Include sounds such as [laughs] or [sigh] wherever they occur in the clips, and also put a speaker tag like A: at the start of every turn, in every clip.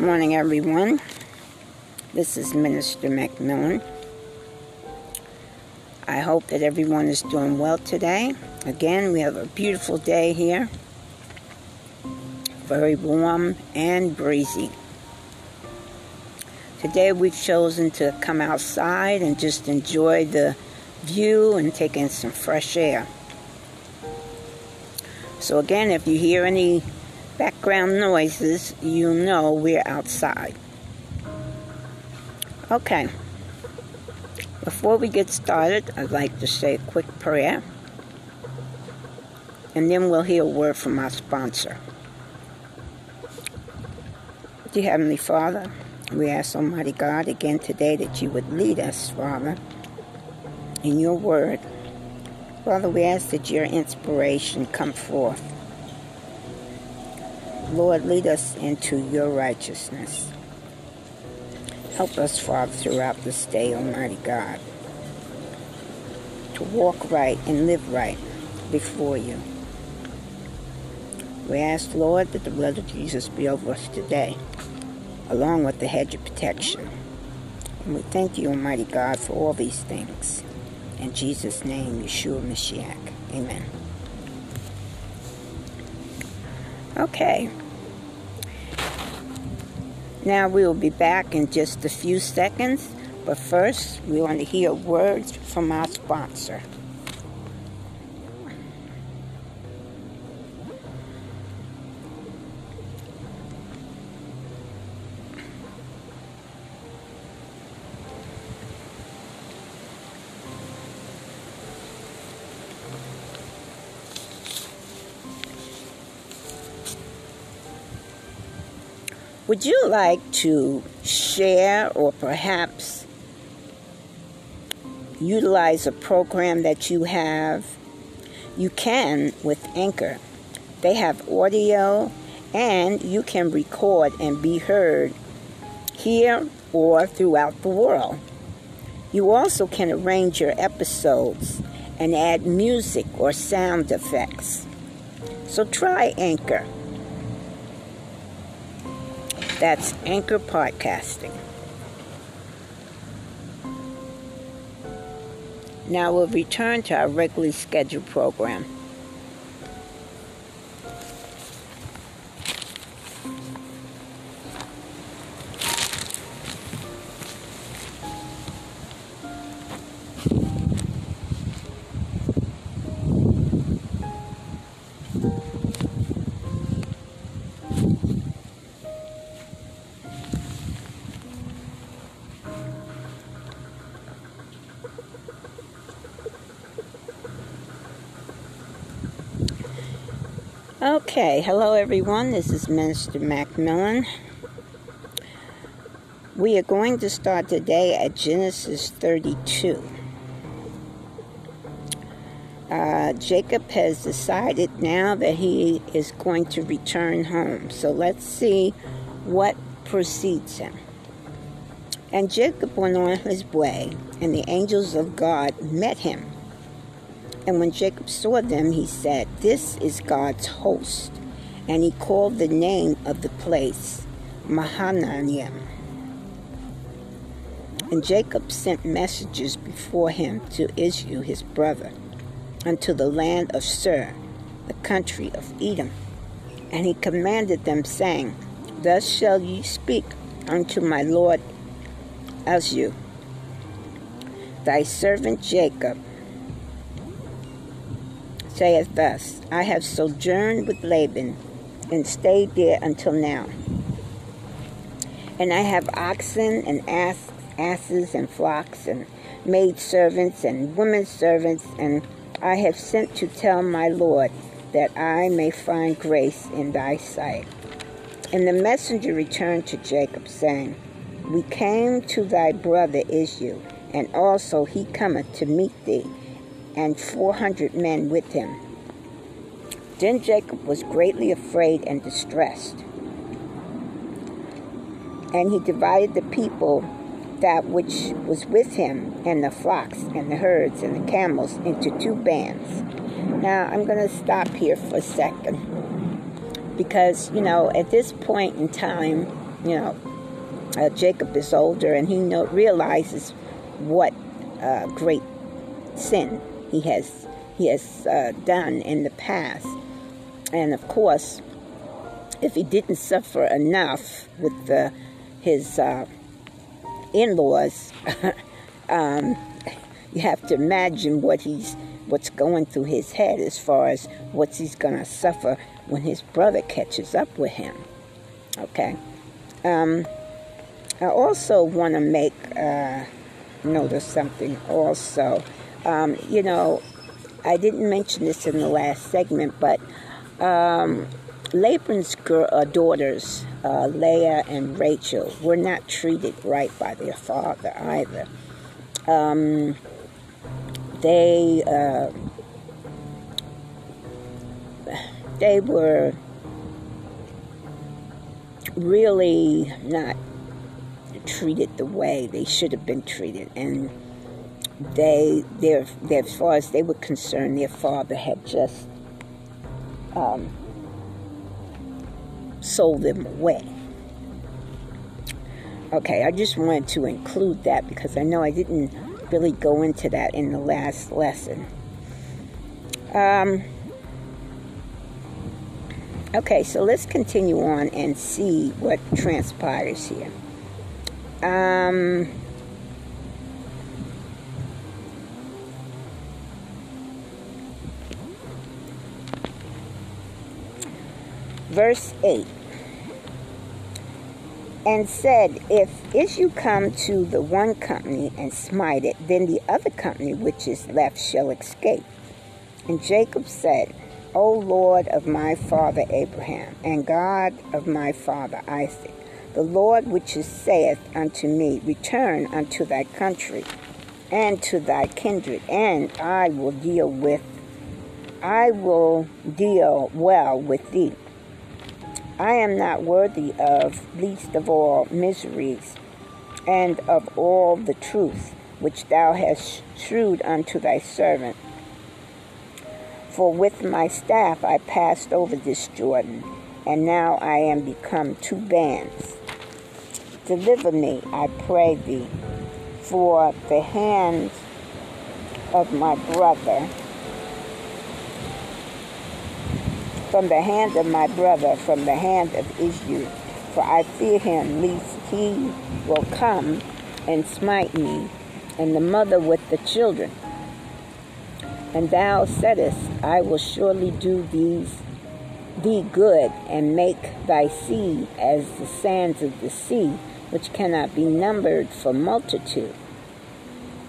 A: Morning, everyone. This is Minister Macmillan. I hope that everyone is doing well today. Again, we have a beautiful day here. Very warm and breezy. Today we've chosen to come outside and just enjoy the view and take in some fresh air. So, again, if you hear any background noises, you know we're outside. Okay. Before we get started, I'd like to say a quick prayer. And then we'll hear a word from our sponsor. Dear Heavenly Father, we ask Almighty God again today that you would lead us, Father, in your word. Father, we ask that your inspiration come forth Lord, lead us into your righteousness. Help us, Father, throughout this day, Almighty God, to walk right and live right before you. We ask, Lord, that the blood of Jesus be over us today, along with the hedge of protection. And we thank you, Almighty God, for all these things. In Jesus' name, Yeshua Mashiach. Amen. Okay. Now we will be back in just a few seconds, but first we want to hear words from our sponsor. Would you like to share or perhaps utilize a program that you have? You can with Anchor. They have audio and you can record and be heard here or throughout the world. You also can arrange your episodes and add music or sound effects. So try Anchor. That's Anchor Podcasting. Now we'll return to our regularly scheduled program. Hello everyone. This is Minister Macmillan. We are going to start today at Genesis 32. Uh, Jacob has decided now that he is going to return home. So let's see what precedes him. And Jacob went on his way, and the angels of God met him and when Jacob saw them, he said, This is God's host. And he called the name of the place Mahanaim. And Jacob sent messengers before him to Esau his brother, unto the land of Seir, the country of Edom. And he commanded them, saying, Thus shall ye speak unto my lord Esau, thy servant Jacob, saith thus I have sojourned with Laban and stayed there until now. And I have oxen and ass, asses and flocks and maid servants and women servants, and I have sent to tell my Lord that I may find grace in thy sight. And the messenger returned to Jacob, saying, We came to thy brother Esau, and also he cometh to meet thee and four hundred men with him. Then Jacob was greatly afraid and distressed. And he divided the people that which was with him, and the flocks, and the herds, and the camels, into two bands. Now, I'm going to stop here for a second. Because, you know, at this point in time, you know, uh, Jacob is older and he know, realizes what uh, great sin he has he has uh, done in the past, and of course, if he didn't suffer enough with the, his uh, in-laws, [laughs] um, you have to imagine what he's what's going through his head as far as what he's going to suffer when his brother catches up with him. Okay. Um, I also want to make uh, notice something. Also, um, you know, I didn't mention this in the last segment, but um, Laban's girl, uh, daughters, uh, Leah and Rachel, were not treated right by their father either. Um, they uh, they were really not treated the way they should have been treated, and they, their, their, as far as they were concerned, their father had just um, sold them away. Okay, I just wanted to include that because I know I didn't really go into that in the last lesson. Um, okay, so let's continue on and see what transpires here. Um, verse 8 and said, If Esau come to the one company and smite it, then the other company which is left shall escape. And Jacob said, O Lord of my father Abraham, and God of my father Isaac, the Lord which is saith unto me, Return unto thy country and to thy kindred, and I will deal with I will deal well with thee. I am not worthy of least of all miseries, and of all the truth which thou hast shewed unto thy servant. For with my staff I passed over this Jordan, and now I am become two bands. Deliver me, I pray thee, for the hand of my brother from the hand of my brother, from the hand of Esau. For I fear him, lest he will come and smite me, and the mother with the children. And thou saidst, I will surely do these thee good, and make thy seed as the sands of the sea, which cannot be numbered for multitude.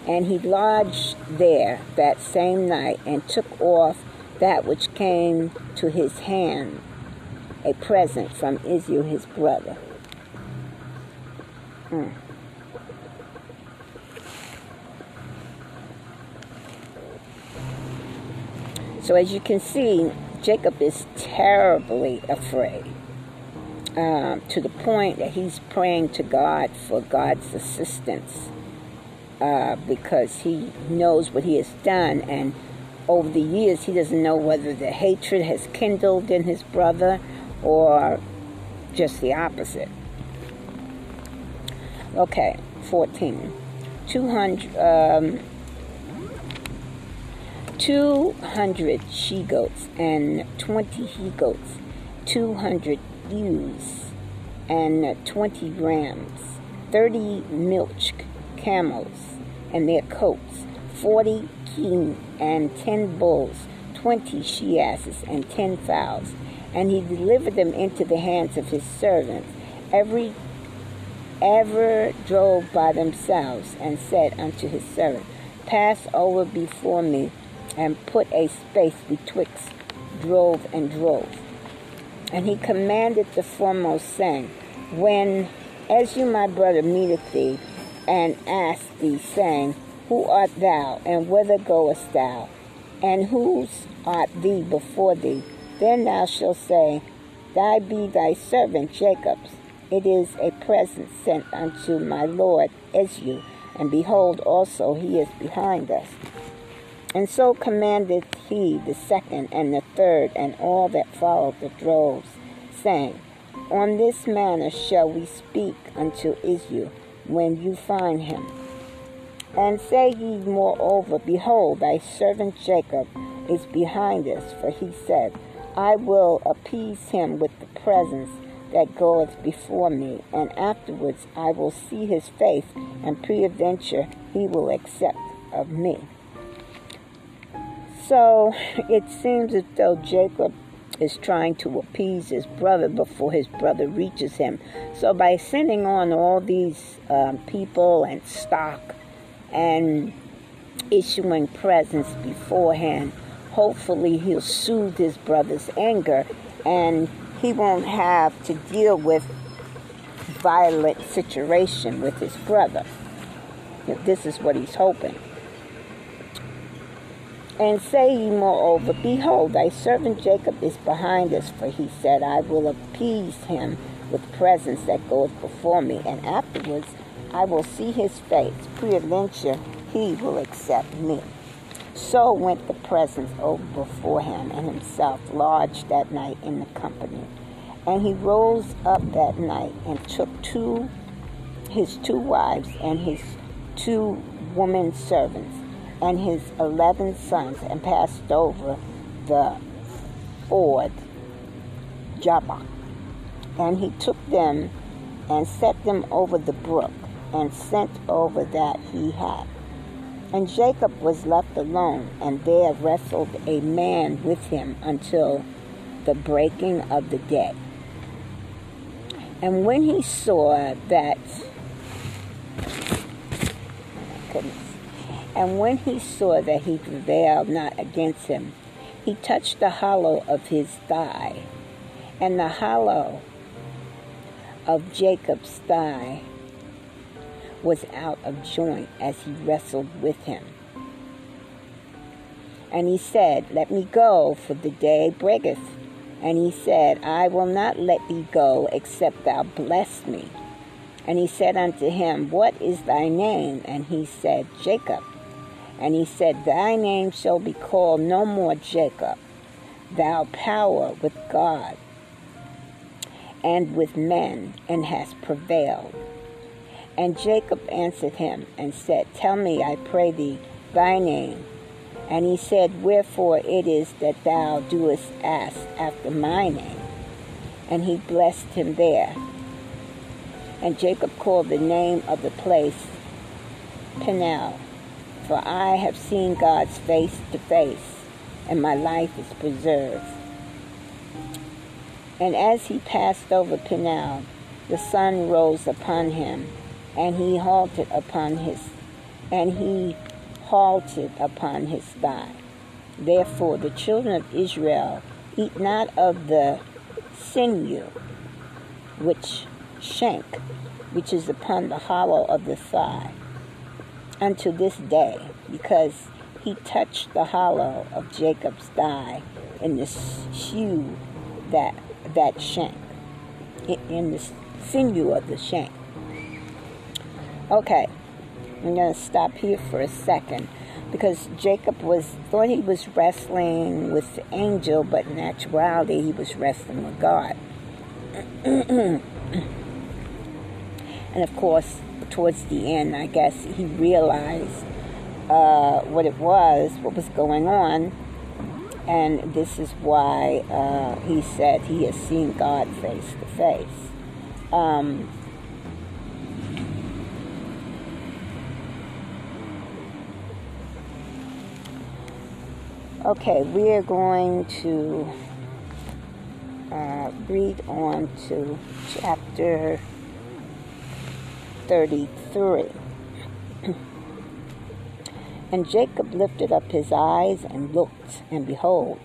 A: And he lodged there that same night, and took off that which came to his hand, a present from Esau his brother. Mm. So, as you can see, Jacob is terribly afraid um, to the point that he's praying to God for God's assistance uh, because he knows what he has done and over the years, he doesn't know whether the hatred has kindled in his brother or just the opposite. Okay, 14. 200, um, 200 she goats and 20 he goats, 200 ewes and 20 rams, 30 milch camels and their coats, 40 kine and ten bulls, twenty she asses, and ten fowls. And he delivered them into the hands of his servants. Every ever drove by themselves, and said unto his servant, Pass over before me, and put a space betwixt drove and drove. And he commanded the foremost, saying, When Esau my brother meeteth thee, and ask thee, saying, who art thou, and whither goest thou? And whose art thee before thee? Then thou shalt say, Thy be thy servant Jacob's. It is a present sent unto my Lord Esau, and behold, also he is behind us. And so commanded he the second and the third and all that followed the droves, saying, On this manner shall we speak unto Esau when you find him. And say ye moreover, Behold, thy servant Jacob is behind us, for he said, I will appease him with the presence that goeth before me, and afterwards I will see his face, and peradventure he will accept of me. So it seems as though Jacob is trying to appease his brother before his brother reaches him. So by sending on all these um, people and stock and issuing presents beforehand, hopefully he'll soothe his brother's anger and he won't have to deal with violent situation with his brother. This is what he's hoping. And say ye moreover, Behold, thy servant Jacob is behind us, for he said, I will appease him with presents that goeth before me, and afterwards I will see his face. Peradventure he will accept me. So went the presence over before him, and himself lodged that night in the company. And he rose up that night and took two his two wives and his two women servants and his eleven sons and passed over the ford Jabbok. And he took them and set them over the brook and sent over that he had. And Jacob was left alone, and there wrestled a man with him until the breaking of the day. And when he saw that, and when he saw that he prevailed not against him, he touched the hollow of his thigh, and the hollow of Jacob's thigh was out of joint as he wrestled with him. And he said, Let me go, for the day breaketh. And he said, I will not let thee go, except thou bless me. And he said unto him, What is thy name? And he said, Jacob. And he said, Thy name shall be called no more Jacob, thou power with God and with men, and hast prevailed. And Jacob answered him and said, Tell me, I pray thee, thy name. And he said, Wherefore it is that thou doest ask after my name. And he blessed him there. And Jacob called the name of the place Peniel for I have seen God's face to face, and my life is preserved. And as he passed over Peniel, the sun rose upon him, and he halted upon his, and he halted upon his thigh. Therefore, the children of Israel eat not of the sinew, which shank, which is upon the hollow of the thigh, unto this day, because he touched the hollow of Jacob's thigh in the shoe that that shank, in the sinew of the shank. Okay, I'm going to stop here for a second because Jacob was thought he was wrestling with the angel, but in actuality he was wrestling with God. [clears throat] and of course, towards the end, I guess he realized uh, what it was, what was going on, and this is why uh, he said he has seen God face to face. Um, okay, we are going to uh, read on to chapter 33. [clears throat] and Jacob lifted up his eyes and looked, and behold,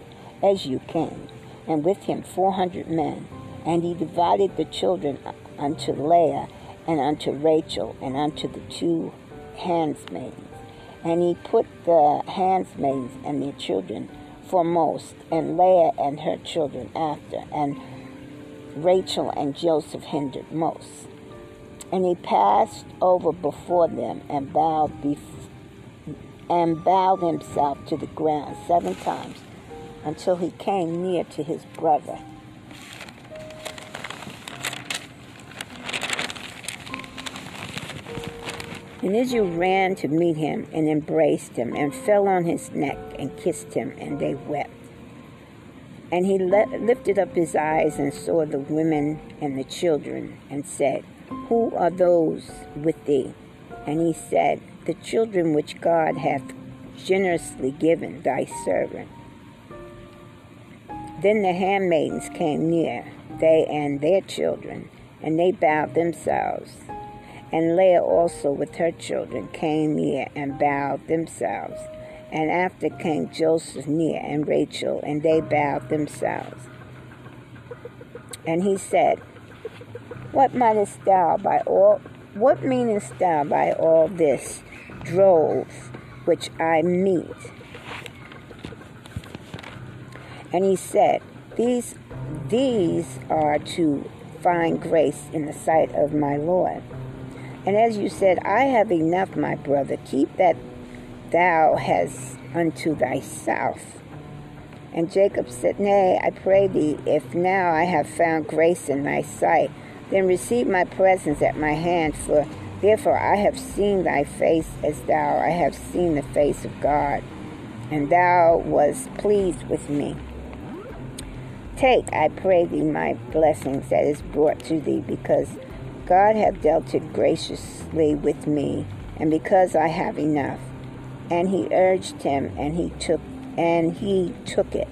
A: Esau came, and with him four hundred men. And he divided the children unto Leah, and unto Rachel, and unto the two handmaidens. And he put the handmaidens and their children foremost, and Leah and her children after, and Rachel and Joseph hindered most. And he passed over before them and bowed and bowed himself to the ground seven times until he came near to his brother. And Esau ran to meet him and embraced him and fell on his neck and kissed him, and they wept. And he le- lifted up his eyes and saw the women and the children and said, Who are those with thee? And he said, The children which God hath generously given thy servant. Then the handmaidens came near, they and their children, and they bowed themselves. And Leah also with her children came near and bowed themselves. And after came Joseph near and Rachel, and they bowed themselves. And he said, What meanest thou by all what meanest thou by all this drove which I meet? And he said, These these are to find grace in the sight of my Lord. And Esau said, I have enough, my brother. Keep that thou hast unto thyself. And Jacob said, Nay, I pray thee, if now I have found grace in thy sight, then receive my presents at my hand, for therefore I have seen thy face as thou I have seen the face of God, and thou was pleased with me. Take, I pray thee, my blessings that is brought to thee, because God hath dealt it graciously with me, and because I have enough. And he urged him, and he took and he took it.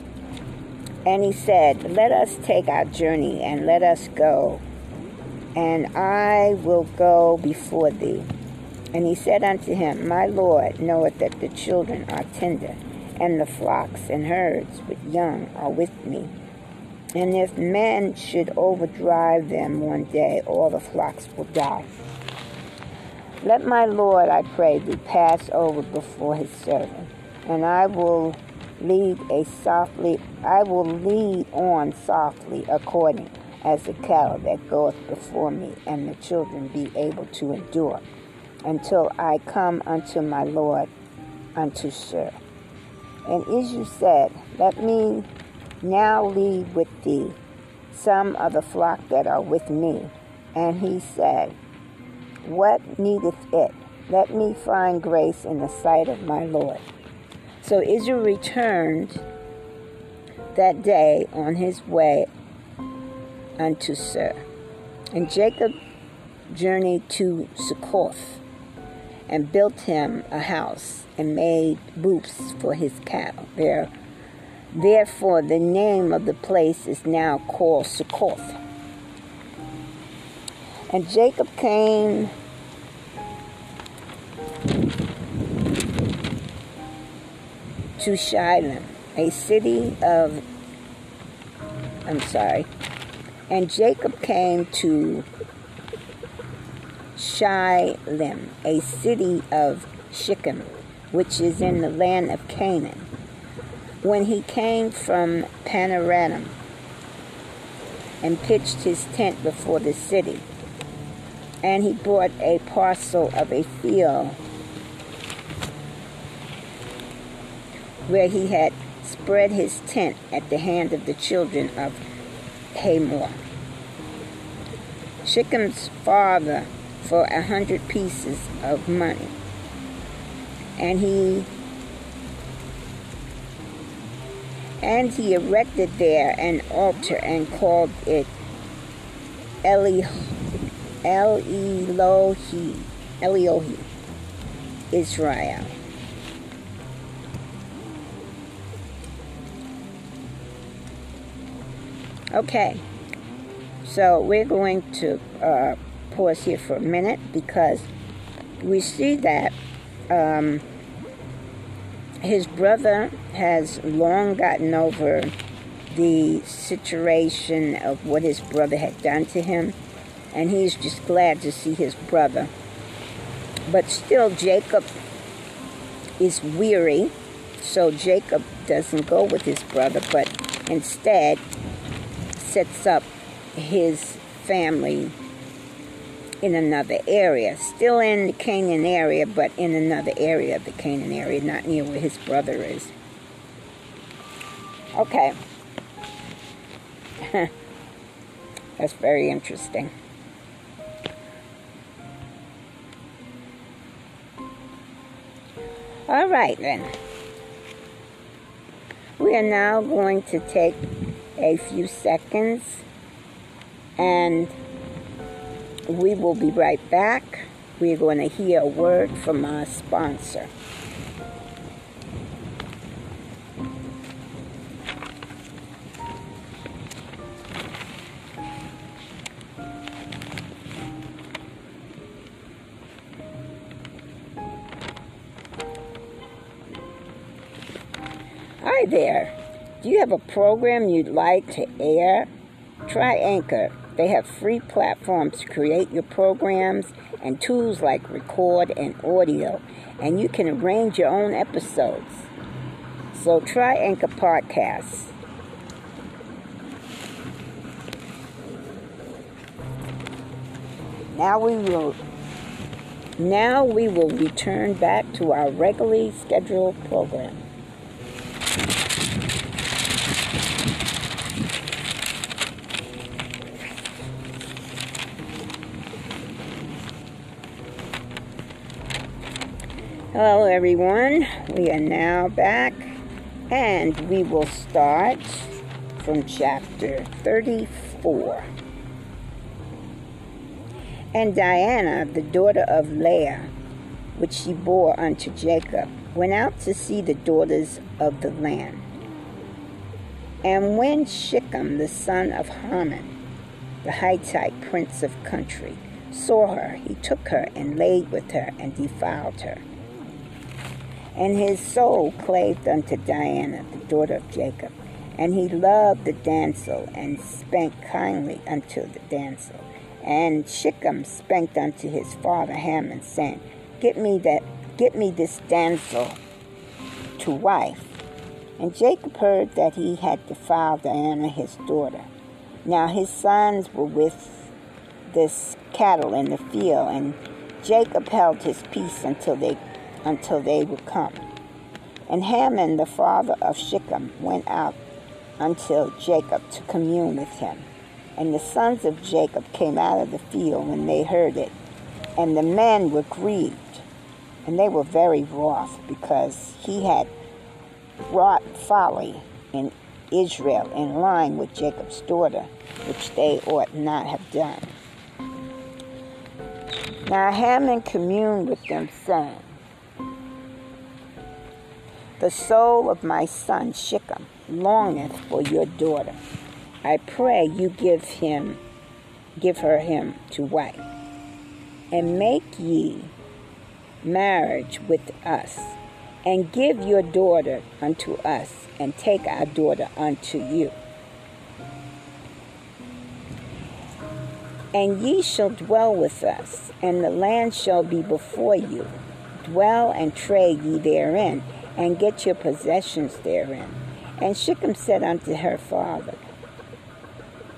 A: And he said, Let us take our journey, and let us go, and I will go before thee. And he said unto him, My Lord knoweth that the children are tender, and the flocks and herds with young are with me. And if men should overdrive them one day, all the flocks will die. Let my Lord, I pray thee, pass over before his servant, and I will lead a softly I will lead on softly according as the cattle that goeth before me, and the children be able to endure, until I come unto my Lord, unto Shur. And Esau said, Let me now leave with thee some of the flock that are with me. And he said, What needeth it? Let me find grace in the sight of my Lord. So Esau returned that day on his way unto Seir. And Jacob journeyed to Succoth and built him a house and made booths for his cattle there Therefore, the name of the place is now called Succoth. And Jacob came to Shiloh, a city of, I'm sorry, and Jacob came to Shiloh, a city of Shechem, which is in the land of Canaan when he came from Padanaram and pitched his tent before the city. And he bought a parcel of a field where he had spread his tent at the hand of the children of Hamor. Shechem's father for a hundred pieces of money. And he And he erected there an altar and called it Eli, Elohi, Eliohi, Israel. Okay, so we're going to uh, pause here for a minute because we see that um, his brother has long gotten over the situation of what his brother had done to him, and he's just glad to see his brother. But still, Jacob is weary, so Jacob doesn't go with his brother, but instead sets up his family in another area. Still in the Canaan area, but in another area of the Canaan area, not near where his brother is. Okay. [laughs] That's very interesting. All right, then. We are now going to take a few seconds and we will be right back. We're going to hear a word from our sponsor. Hi there. Do you have a program you'd like to air? Try Anchor. They have free platforms to create your programs and tools like record and audio, and you can arrange your own episodes. So try Anchor Podcasts. Now we will now we will return back to our regularly scheduled program. Hello, everyone. We are now back and we will start from chapter 34. And Diana, the daughter of Leah, which she bore unto Jacob, went out to see the daughters of the land. And when Shechem, the son of Hamor, the Hittite prince of country, saw her, he took her and laid with her and defiled her. And his soul clave unto Diana, the daughter of Jacob. And he loved the damsel, and spake kindly unto the damsel. And Shechem spake unto his father Hamor, saying, Get me that get me this damsel to wife. And Jacob heard that he had defiled Diana his daughter. Now his sons were with this cattle in the field, and Jacob held his peace until they until they would come. And Hamor, the father of Shechem, went out until Jacob to commune with him. And the sons of Jacob came out of the field when they heard it. And the men were grieved, and they were very wroth, because he had wrought folly in Israel in line with Jacob's daughter, which they ought not have done. Now Hamor communed with them, saying, the soul of my son Shechem longeth for your daughter. I pray you give him, give her him to wife, and make ye marriage with us, and give your daughter unto us, and take our daughter unto you. And ye shall dwell with us, and the land shall be before you. Dwell and trade ye therein, and get your possessions therein. And Shechem said unto her father,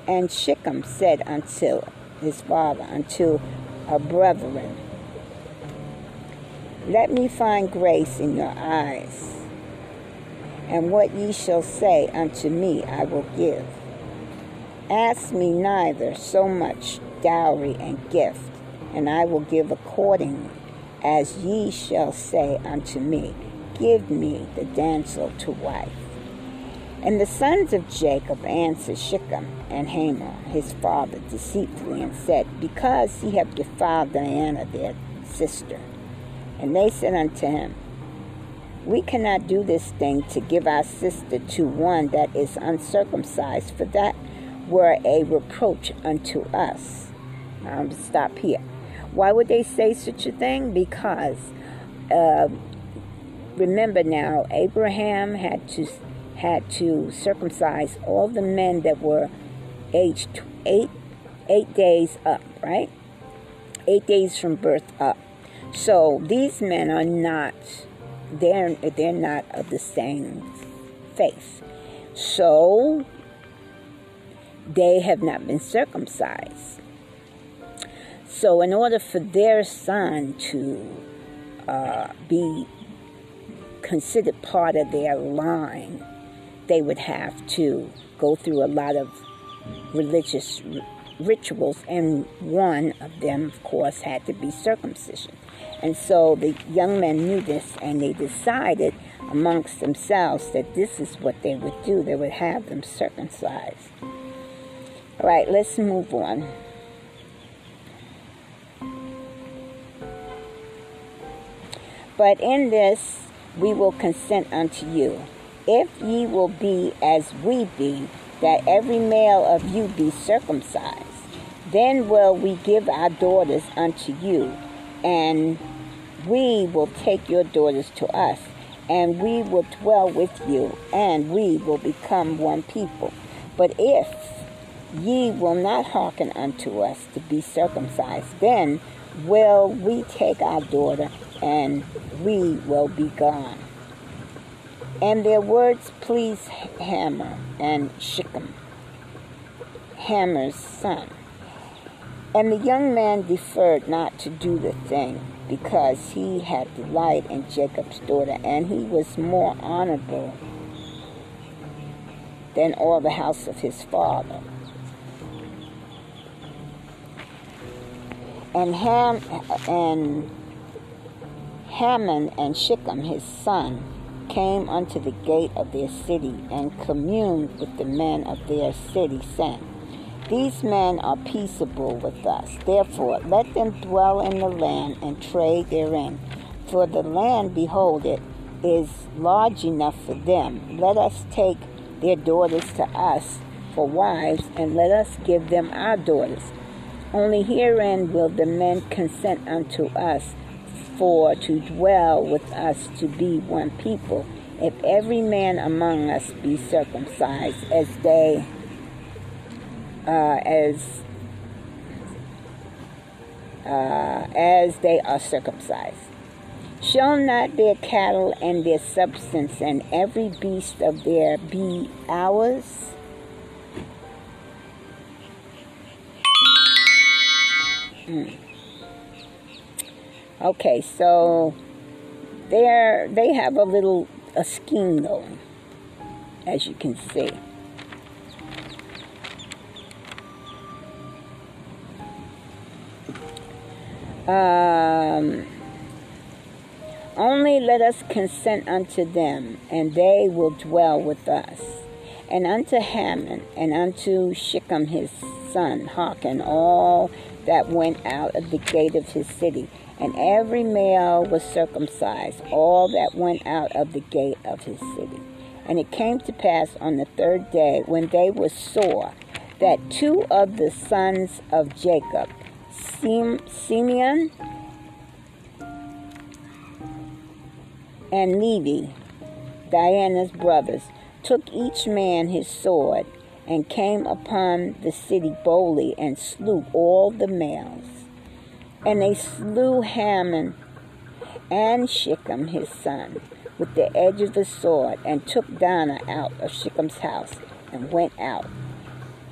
A: and Shechem said unto his father, unto her brethren, Let me find grace in your eyes, and what ye shall say unto me I will give. Ask me neither so much dowry and gift, and I will give according as ye shall say unto me Give me the damsel to wife. And the sons of Jacob answered Shechem and Hamor, his father, deceitfully, and said, Because he hath defiled Diana, their sister. And they said unto him, We cannot do this thing to give our sister to one that is uncircumcised, for that were a reproach unto us. I'm stop here. Why would they say such a thing? Because uh, remember now, Abraham had to had to circumcise all the men that were aged eight eight days up, right? Eight days from birth up. So these men are not they're they're not of the same faith. So they have not been circumcised. So in order for their son to uh, be considered part of their line, they would have to go through a lot of religious rituals, and one of them, of course, had to be circumcision. And so the young men knew this, and they decided amongst themselves that this is what they would do. They would have them circumcised. All right, let's move on. But in this we will consent unto you, if ye will be as we be, that every male of you be circumcised. Then will we give our daughters unto you, and we will take your daughters to us, and we will dwell with you, and we will become one people. But if ye will not hearken unto us to be circumcised, then will we take our daughter, and we will be gone. And their words pleased Hamor and Shechem, Hamor's son. And the young man deferred not to do the thing, because he had delight in Jacob's daughter, and he was more honorable than all the house of his father. And Ham and Haman and Shechem his son came unto the gate of their city and communed with the men of their city, saying, These men are peaceable with us. Therefore, let them dwell in the land and trade therein. For the land, behold, it is large enough for them. Let us take their daughters to us for wives, and let us give them our daughters. Only herein will the men consent unto us for to dwell with us to be one people, if every man among us be circumcised as they uh, as uh, as they are circumcised. Shall not their cattle and their substance and every beast of their be ours? Mm. Okay, so they're they have a little a scheme going, as you can see. Um, only let us consent unto them, and they will dwell with us. And unto Haman, and unto Shechem his son, hearken all that went out of the gate of his city and every male was circumcised, all that went out of the gate of his city. And it came to pass on the third day, when they were sore, that two of the sons of Jacob, Simeon and Levi, Diana's brothers, took each man his sword and came upon the city boldly and slew all the males and they slew Haman and Shechem his son with the edge of the sword, and took Dinah out of Shechem's house, and went out.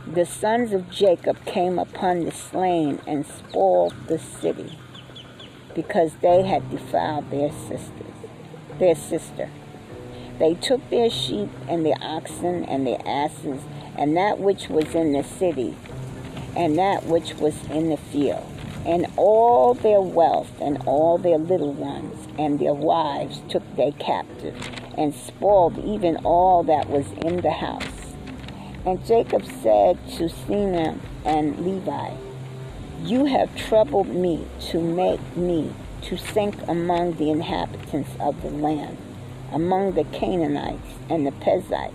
A: The sons of Jacob came upon the slain and spoiled the city, because they had defiled their sisters, their sister. They took their sheep and their oxen and their asses, and that which was in the city, and that which was in the field and all their wealth and all their little ones and their wives took they captive, and spoiled even all that was in the house. And Jacob said to Simeon and Levi, You have troubled me to make me to sink among the inhabitants of the land, among the Canaanites and the Perizzites,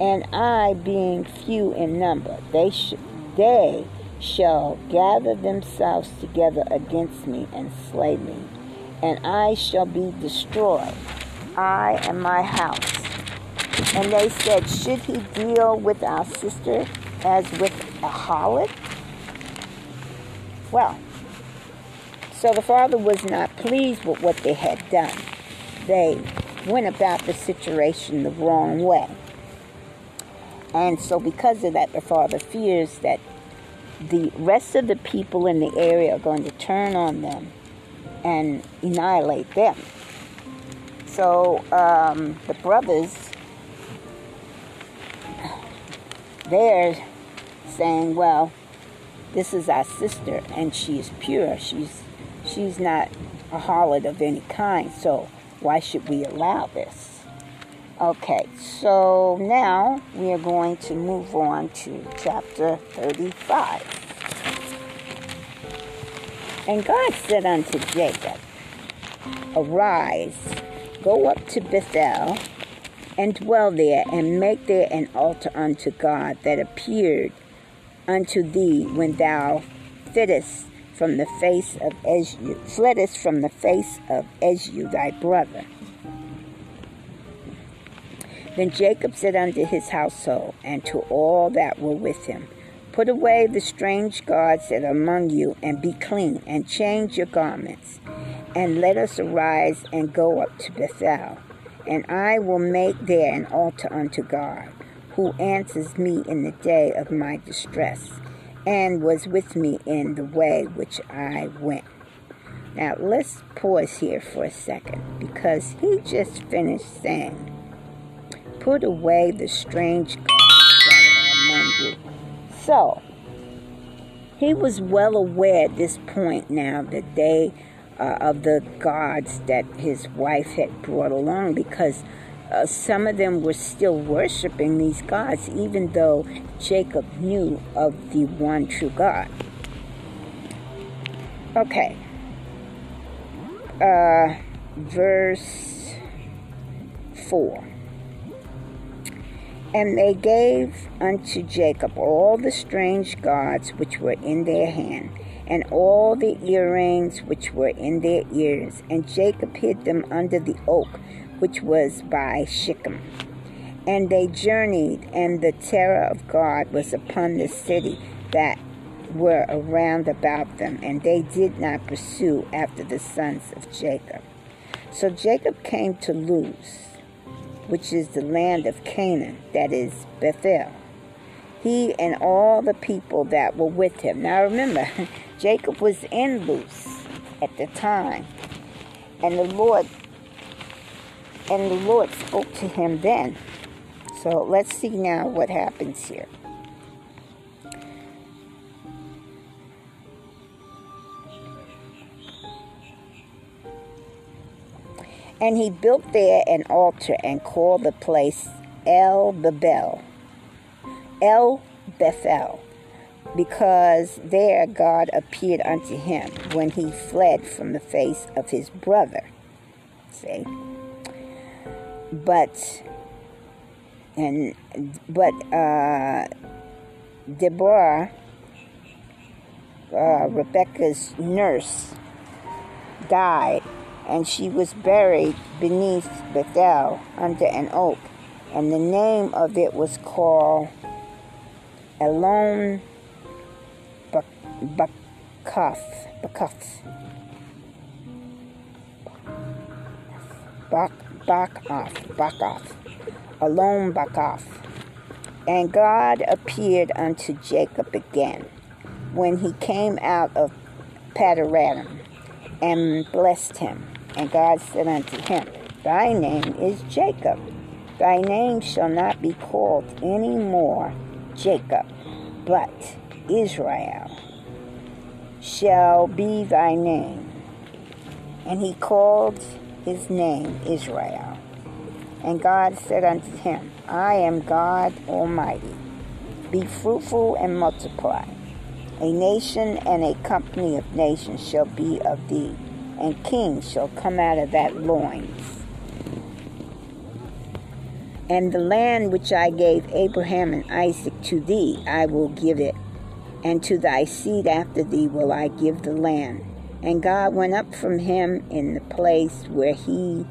A: and I being few in number, they sh- they shall gather themselves together against me and slay me, and I shall be destroyed, I and my house. And they said, Should he deal with our sister as with a harlot? Well, so the father was not pleased with what they had done. They went about the situation the wrong way. And so, because of that, the father fears that the rest of the people in the area are going to turn on them and annihilate them. So um, the brothers, they're saying, well, This is our sister, and she is pure. She's she's not a harlot of any kind. So why should we allow this? Okay, so now we are going to move on to chapter 35. And God said unto Jacob, Arise, go up to Bethel, and dwell there, and make there an altar unto God that appeared unto thee when thou fleddest from the face of Esau, fleddest from the face of Esau thy brother. Then Jacob said unto his household and to all that were with him, Put away the strange gods that are among you, and be clean, and change your garments, and let us arise and go up to Bethel, and I will make there an altar unto God, who answers me in the day of my distress, and was with me in the way which I went. Now let's pause here for a second, because he just finished saying, Put away the strange gods among you. So, he was well aware at this point now that they uh, of the gods that his wife had brought along because uh, some of them were still worshiping these gods, even though Jacob knew of the one true God. Okay. Uh, verse 4. And they gave unto Jacob all the strange gods which were in their hand, and all the earrings which were in their ears. And Jacob hid them under the oak which was by Shechem. And they journeyed, and the terror of God was upon the city that were around about them, and they did not pursue after the sons of Jacob. So Jacob came to Luz which is the land of Canaan, that is Bethel. He and all the people that were with him. Now remember, [laughs] Jacob was in Luz at the time, and the Lord and the Lord spoke to him then. So let's see now what happens here. And he built there an altar and called the place El Bethel, El Bethel, because there God appeared unto him when he fled from the face of his brother. See? But and but uh, Deborah, uh, Rebecca's nurse, died and she was buried beneath Bethel under an oak, and the name of it was called Elon Bakuth. Bakuth. Bak Bakoff. Bakoff. Alone Bakoff. And God appeared unto Jacob again when he came out of Padanaram and blessed him. And God said unto him, Thy name is Jacob. Thy name shall not be called any more Jacob, but Israel shall be thy name. And he called his name Israel. And God said unto him, I am God Almighty. Be fruitful and multiply. A nation and a company of nations shall be of thee and kings shall come out of that loins. And the land which I gave Abraham and Isaac to thee, I will give it, and to thy seed after thee will I give the land. And God went up from him in the place where he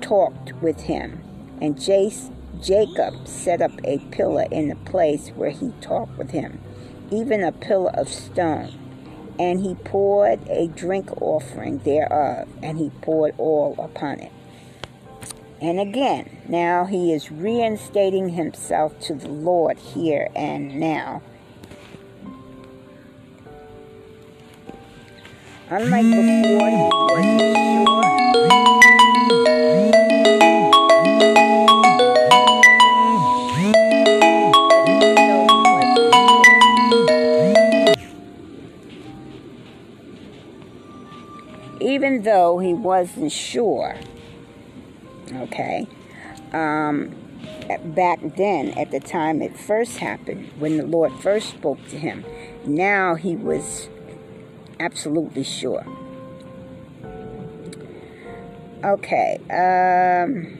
A: talked with him. And Jacob set up a pillar in the place where he talked with him, even a pillar of stone and he poured a drink offering thereof, and he poured oil upon it. And again, now he is reinstating himself to the Lord here and now. Unlike before, he was sure. Even though he wasn't sure, okay, um, back then at the time it first happened, when the Lord first spoke to him, now he was absolutely sure. Okay, um,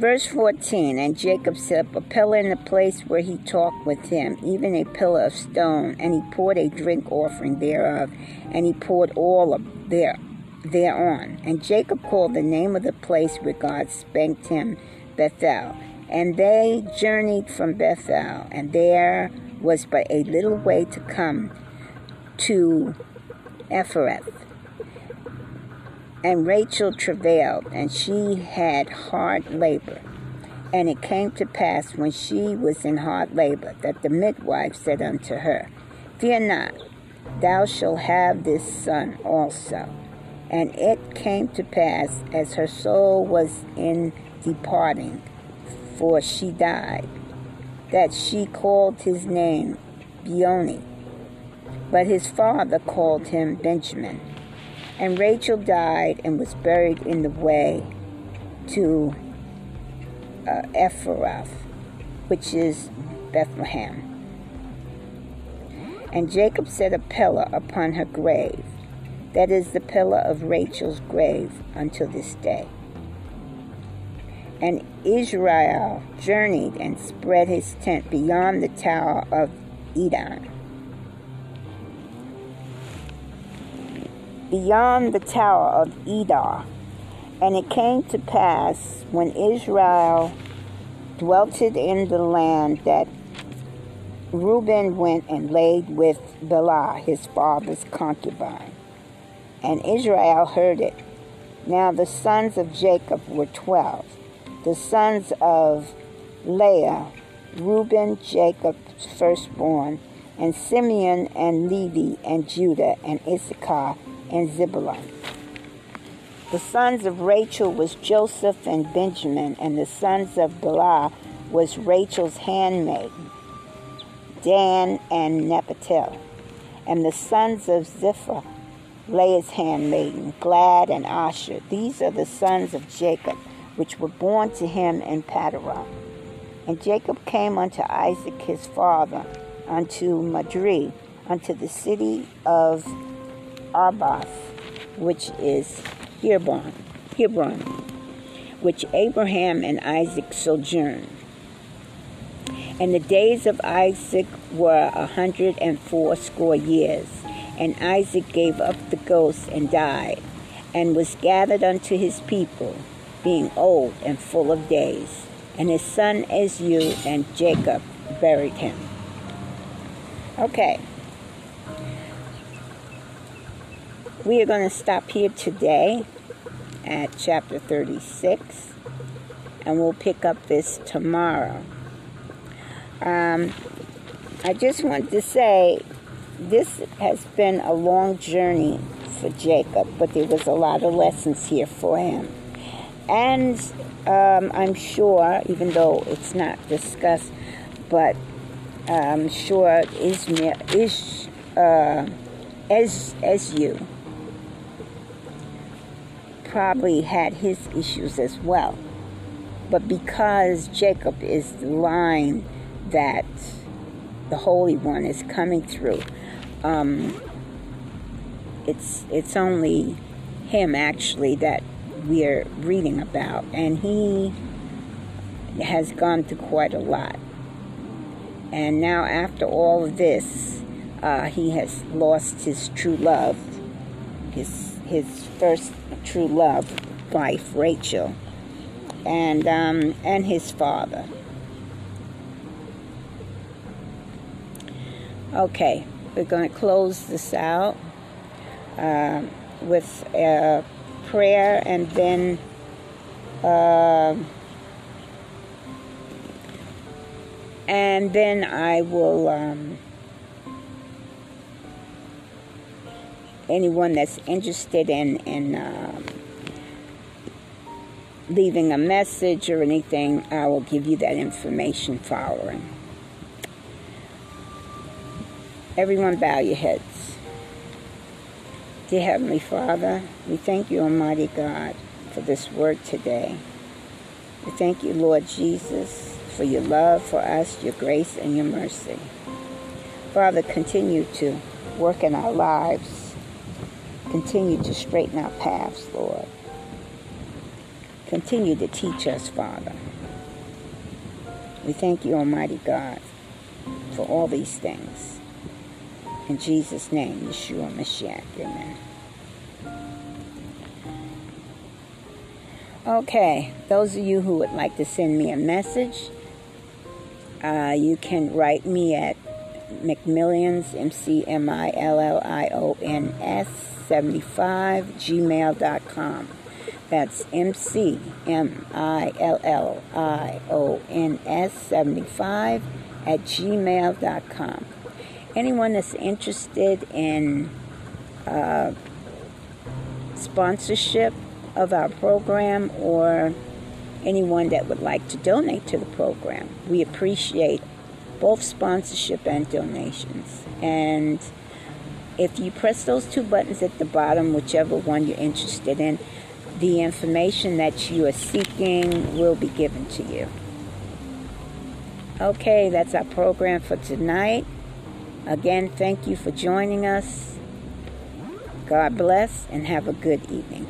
A: Verse 14 And Jacob set up a pillar in the place where he talked with him, even a pillar of stone, and he poured a drink offering thereof, and he poured all of there thereon. And Jacob called the name of the place where God spanked him Bethel. And they journeyed from Bethel, and there was but a little way to come to Ephrath. And Rachel travailed, and she had hard labor. And it came to pass when she was in hard labor that the midwife said unto her, Fear not, thou shalt have this son also. And it came to pass as her soul was in departing, for she died, that she called his name Benoni. But his father called him Benjamin. And Rachel died and was buried in the way to uh, Ephrath, which is Bethlehem. And Jacob set a pillar upon her grave. That is the pillar of Rachel's grave until this day. And Israel journeyed and spread his tent beyond the tower of Edom beyond the tower of Edar. And it came to pass when Israel dwelt in the land that Reuben went and laid with Bilhah, his father's concubine. And Israel heard it. Now the sons of Jacob were twelve. The sons of Leah, Reuben, Jacob's firstborn, and Simeon and Levi and Judah and Issachar and Zebulun. The sons of Rachel was Joseph and Benjamin, and the sons of Bilhah was Rachel's handmaid, Dan and Naphtali. And the sons of Zilpah, Leah's handmaiden, Gad and Asher. These are the sons of Jacob, which were born to him in Paddan. And Jacob came unto Isaac his father, unto Mamre, unto the city of Arbath, which is Hebron, Hebron, which Abraham and Isaac sojourned. And the days of Isaac were a hundred and fourscore years. And Isaac gave up the ghost and died, and was gathered unto his people, being old and full of days. And his son Esau and Jacob buried him. Okay, We are going to stop here today at chapter 36, and we'll pick up this tomorrow. Um, I just want to say this has been a long journey for Jacob, but there was a lot of lessons here for him. And um, I'm sure, even though it's not discussed, but I'm sure Ishmael, Ish, uh, as as you probably had his issues as well. But because Jacob is the line that the Holy One is coming through, um, it's it's only him actually that we're reading about, and he has gone through quite a lot. And now, after all of this, uh, he has lost his true love, his his first true love wife, Rachel, and um, and his father. Okay, we're going to close this out uh, with a prayer, and then. Uh, and then I will um, anyone that's interested in in um, leaving a message or anything, I will give you that information following. Everyone bow your heads. Dear Heavenly Father, we thank you, Almighty God, for this word today. We thank you, Lord Jesus, for your love for us, your grace, and your mercy. Father, continue to work in our lives. Continue to straighten our paths, Lord. Continue to teach us, Father. We thank you, Almighty God, for all these things. In Jesus' name, Yeshua Mashiach, amen. Okay, those of you who would like to send me a message, uh, you can write me at McMillions, M C M I L L I O N S 75 gmail.com. That's M C M I L L I O N S 75 at gmail.com. Anyone that's interested in uh, sponsorship of our program or anyone that would like to donate to the program, we appreciate both sponsorship and donations. And if you press those two buttons at the bottom, whichever one you're interested in, the information that you are seeking will be given to you. Okay, that's our program for tonight. Again, thank you for joining us. God bless and have a good evening.